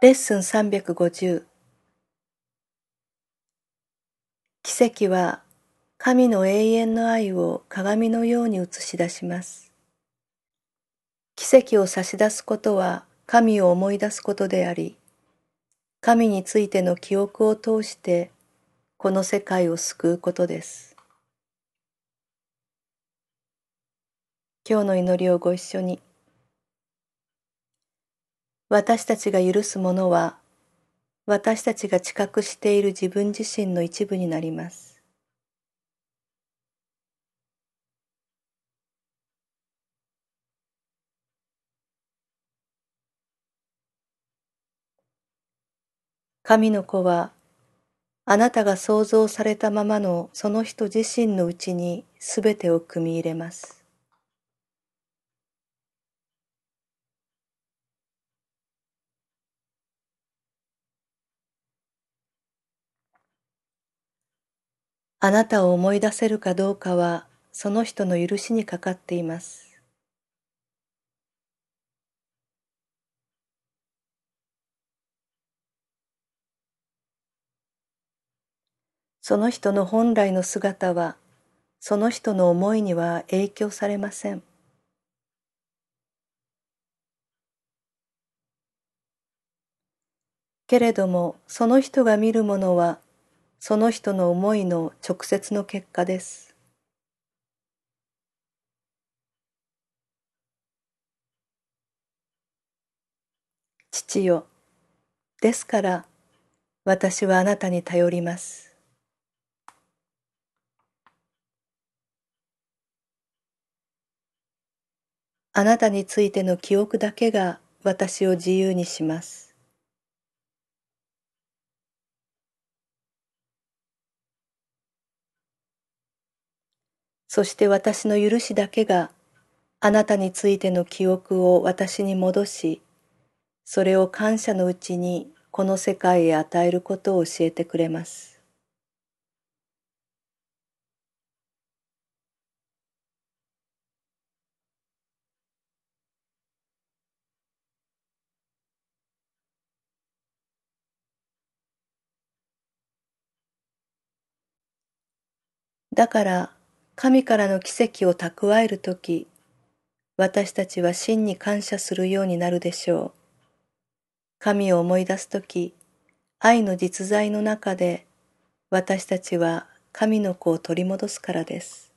レッスン350奇跡は神の永遠の愛を鏡のように映し出します。奇跡を差し出すことは神を思い出すことであり、神についての記憶を通してこの世界を救うことです。今日の祈りをご一緒に。私たちが許すものは、私たちが知覚している自分自身の一部になります。神の子は、あなたが想像されたままのその人自身のうちにすべてを組み入れます。あなたを思い出せるかどうかはその人の許しにかかっています。その人の本来の姿はその人の思いには影響されません。けれどもその人が見るものはその人の思いの直接の結果です。父よ、ですから私はあなたに頼ります。あなたについての記憶だけが私を自由にします。そして私の許しだけがあなたについての記憶を私に戻し、それを感謝のうちにこの世界へ与えることを教えてくれます。だから神からの奇跡を蓄えるとき、私たちは真に感謝するようになるでしょう。神を思い出すとき、愛の実在の中で、私たちは神の子を取り戻すからです。